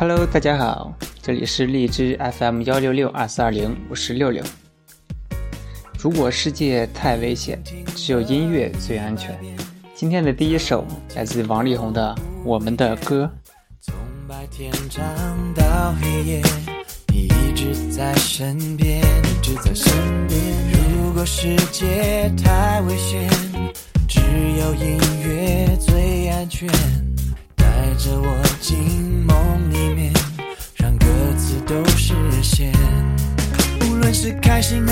Hello，大家好，这里是荔枝 FM 幺六六二四二零，我是六六。如果世界太危险，只有音乐最安全。今天的第一首来自王力宏的《我们的歌》。从白天长到黑夜，你一直在身边，一直在身边。如果世界太危险，只有音乐最安全。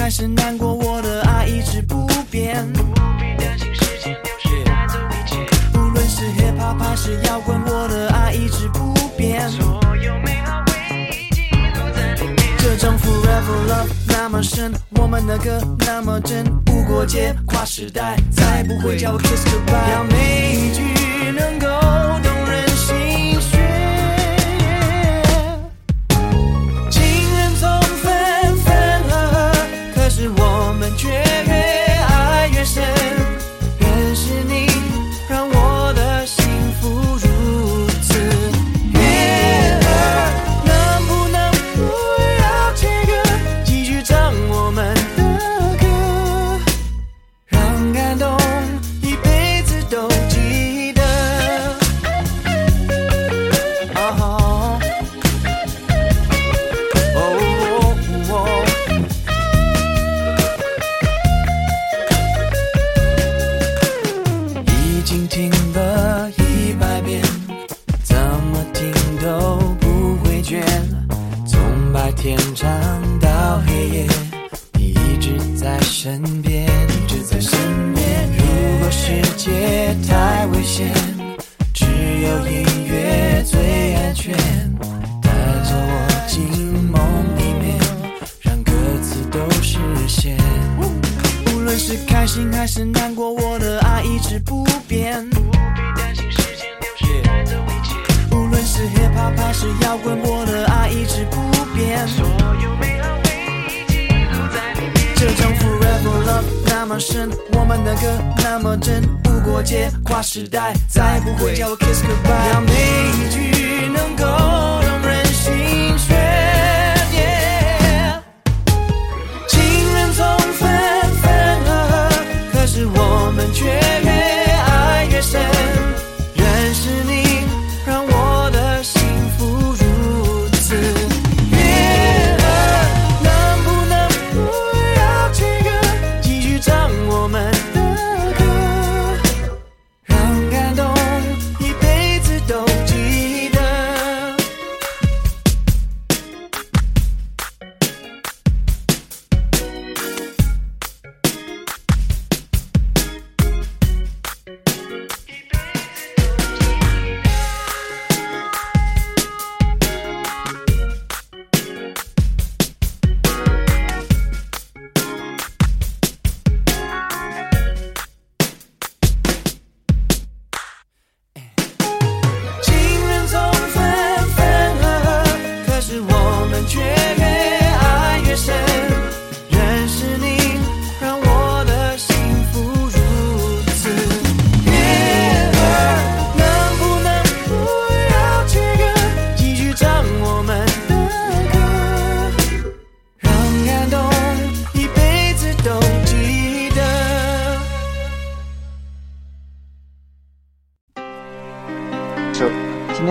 还是难过，我的爱一直不变。不必担心时间流逝带走一切。无论是 hip hop 还是摇滚，我的爱一直不变。所有美好回忆记录在里面。这种 forever love 那么深，我们的歌那么真，无国界，跨时代，再不会叫 kiss goodbye。要每一句摇滚，我的爱一直不变。所有美好回忆记录在里面。这种 forever love 那么深，我们的歌那么真，无国界，跨时代，再不会叫我 kiss goodbye。要每一句能够动人心弦。yeah 情人总分分合合，可是我们却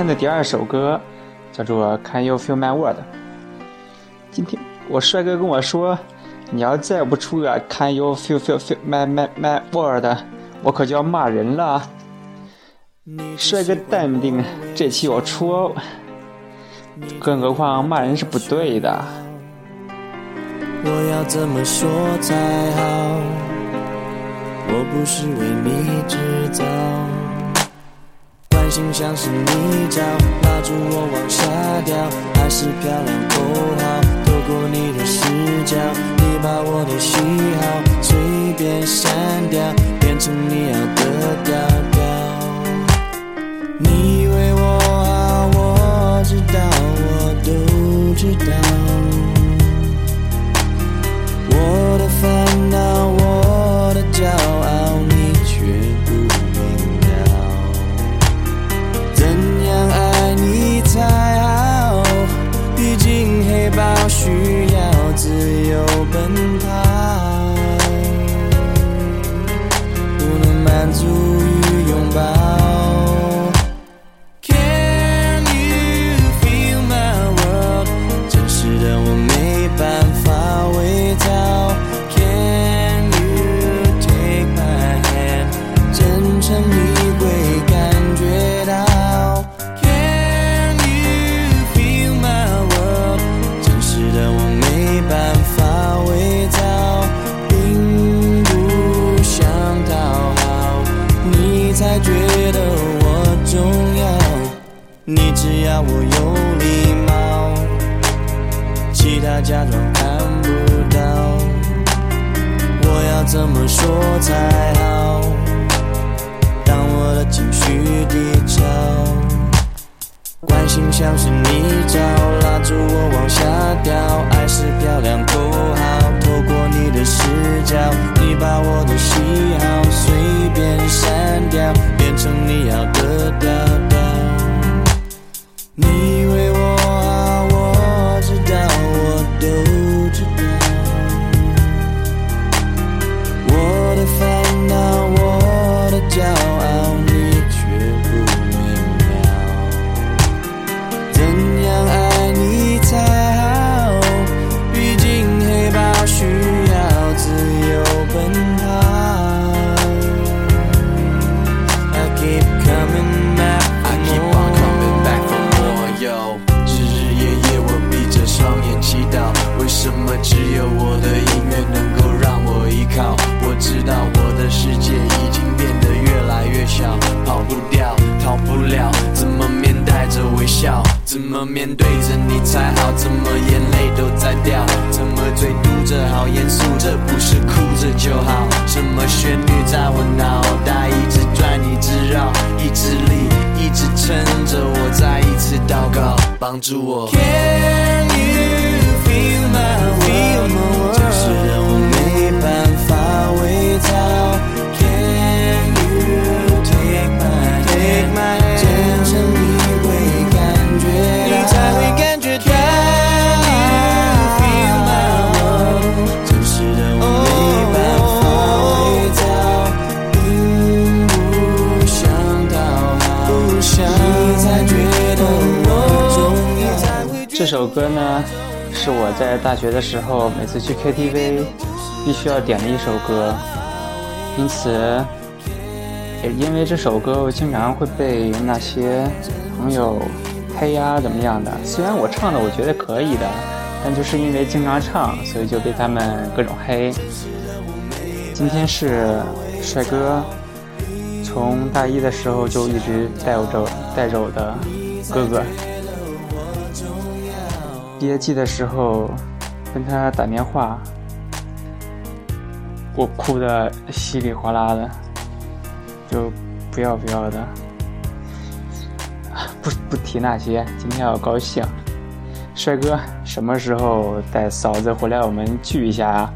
天的第二首歌叫做《Can You Feel My World》。今天我帅哥跟我说，你要再不出个《Can You Feel Feel Feel My My My World》，我可就要骂人了。帅哥淡定，这期我出，更何况骂人是不对的。我要怎么说才好？我不是为你制造，心像是泥沼，拉住我往下掉，还是漂亮口号？透过你的视角，你把我的喜好随便删掉，变成你要的调调。你为我好，我知道，我都知道。其他假装看不到。我要怎么说才好？当我的情绪低潮。关心像是泥沼，拉住我往下掉。爱是漂亮口号，透过你的视角，你把我的喜好随便删掉，变成你要的调调。你怎么面对着你才好？怎么眼泪都在掉？怎么嘴嘟着好严肃？这不是哭着就好？什么旋律在我脑袋一直转，一直绕，意志力一直撑着我，再一次祷告，帮助我。Can you feel my world？这首歌呢，是我在大学的时候每次去 KTV 必须要点的一首歌，因此也因为这首歌，我经常会被那些朋友黑呀怎么样的。虽然我唱的我觉得可以的，但就是因为经常唱，所以就被他们各种黑。今天是帅哥从大一的时候就一直带着带着我的哥哥。毕业季的时候跟他打电话，我哭的稀里哗啦的，就不要不要的，不不提那些，今天要高兴。帅哥，什么时候带嫂子回来我们聚一下啊？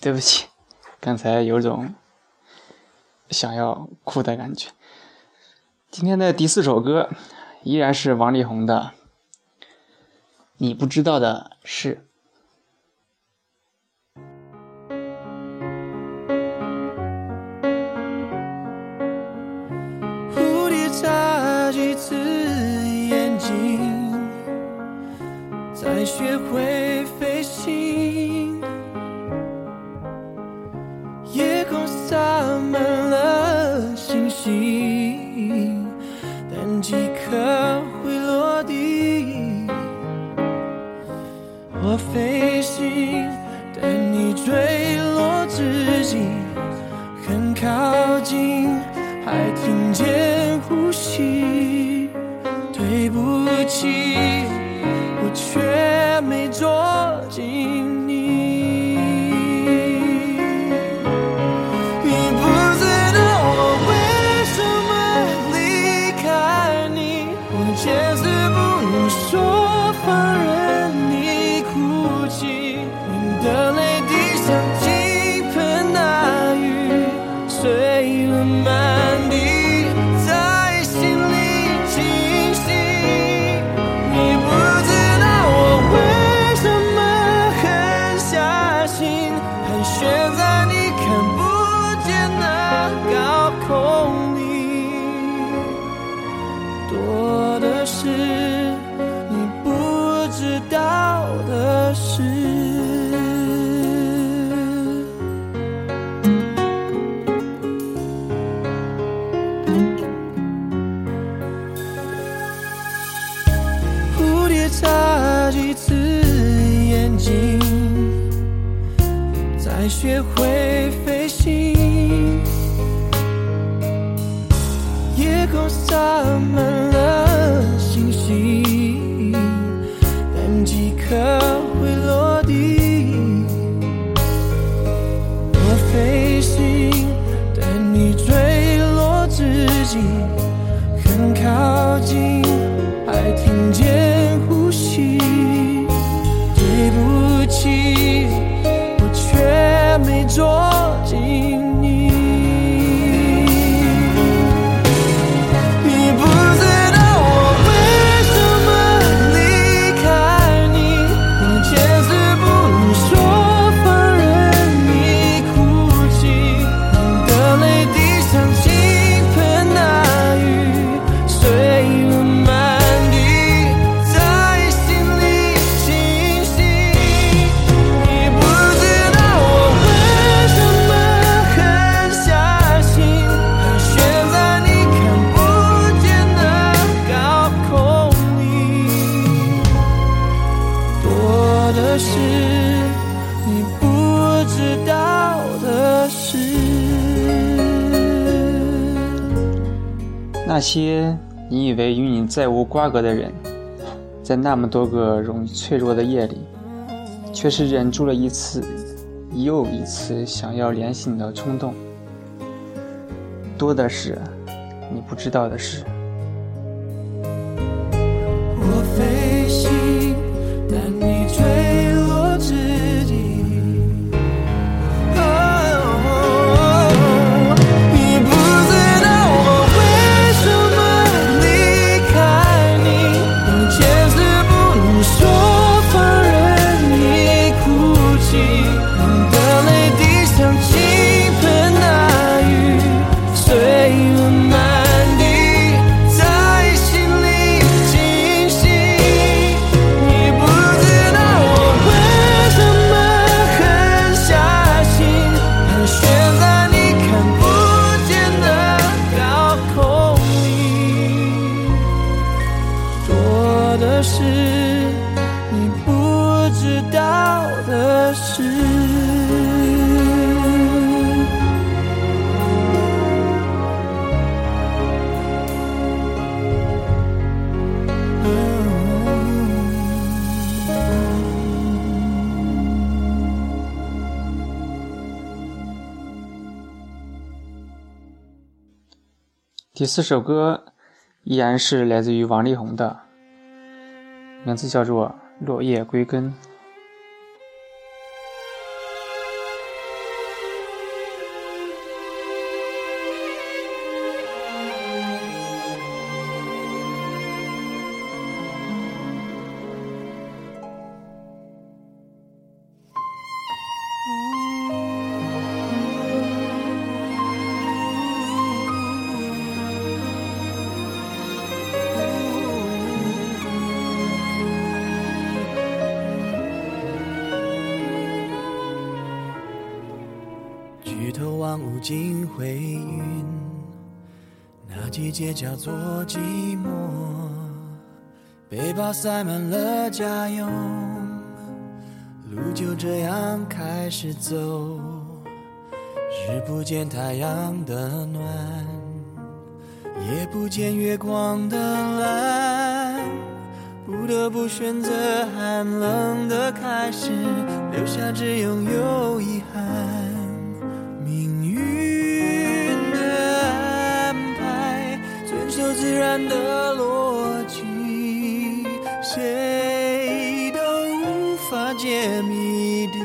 对不起，刚才有种想要哭的感觉。今天的第四首歌依然是王力宏的《你不知道的事》。蝴蝶眨几次眼睛，才学会空洒学会飞行，夜空洒满了星星，但几颗会落地。我飞行，但你坠落之际很靠近，还听见却你以为与你再无瓜葛的人，在那么多个容易脆弱的夜里，却是忍住了一次又一次想要联系你的冲动。多的是你不知道的事。我第四首歌依然是来自于王力宏的，名字叫做《落叶归根》。尽灰云，那季节叫做寂寞。背包塞满了家用，路就这样开始走。日不见太阳的暖，夜不见月光的蓝，不得不选择寒冷的开始，留下只拥有遗憾。命运的安排，遵守自然的逻辑，谁都无法解谜底。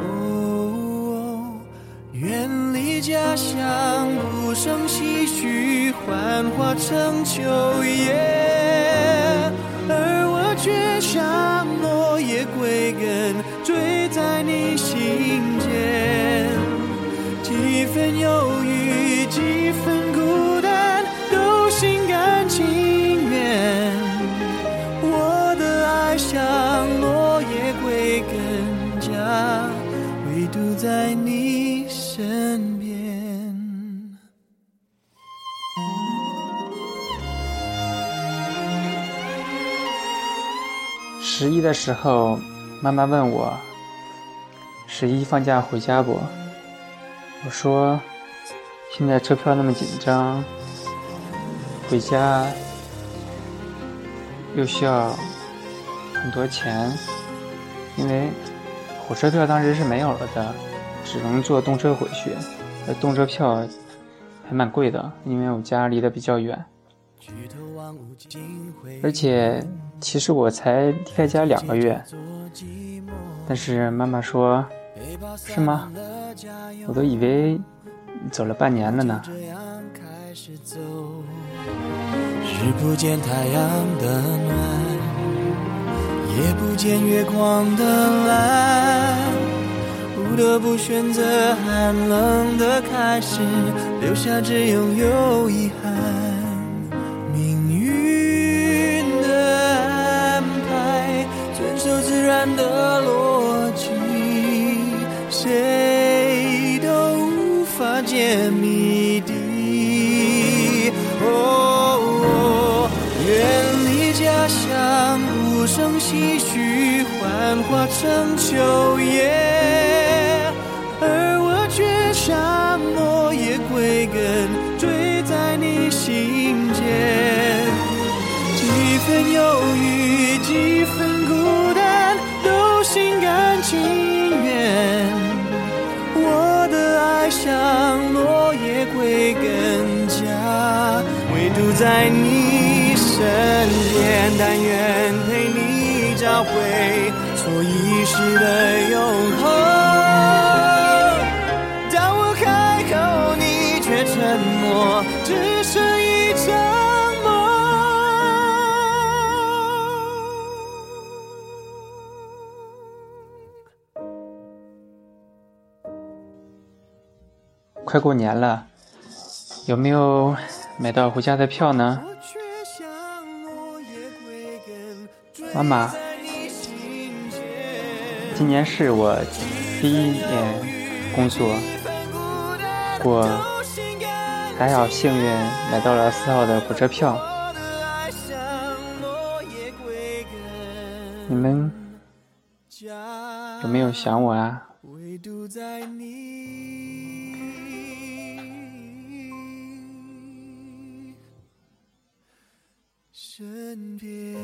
哦，远离家乡，不胜唏嘘，幻化成秋叶，而我却像的时候，妈妈问我：“十一放假回家不？我说现在车票那么紧张，回家又需要很多钱，因为火车票当时是没有了的，只能坐动车回去。动车票还蛮贵的，因为我家离得比较远，而且其实我才离开家两个月，但是妈妈说，是吗？我都以为走了半年了呢。是不见太阳的暖，也不见月光的蓝，不得不选择寒冷的开始，留下只拥有遗憾。的逻辑，谁都无法解谜底。哦，远离家乡，无声唏嘘，幻化成秋叶，而我却像落叶归根，坠在你心间。几分忧郁，几分，情愿。我的爱像落叶归根家，唯独在你身边，但愿陪你找回错遗失的永恒。快过年了，有没有买到回家的票呢？妈妈。今年是我第一年工作，我还好幸运买到了四号的火车票。你们有没有想我啊？身边。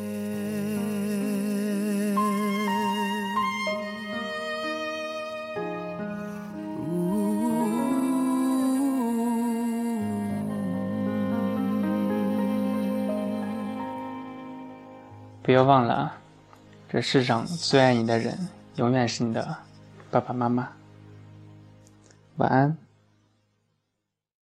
不要忘了啊，这世上最爱你的人，永远是你的爸爸妈妈。晚安。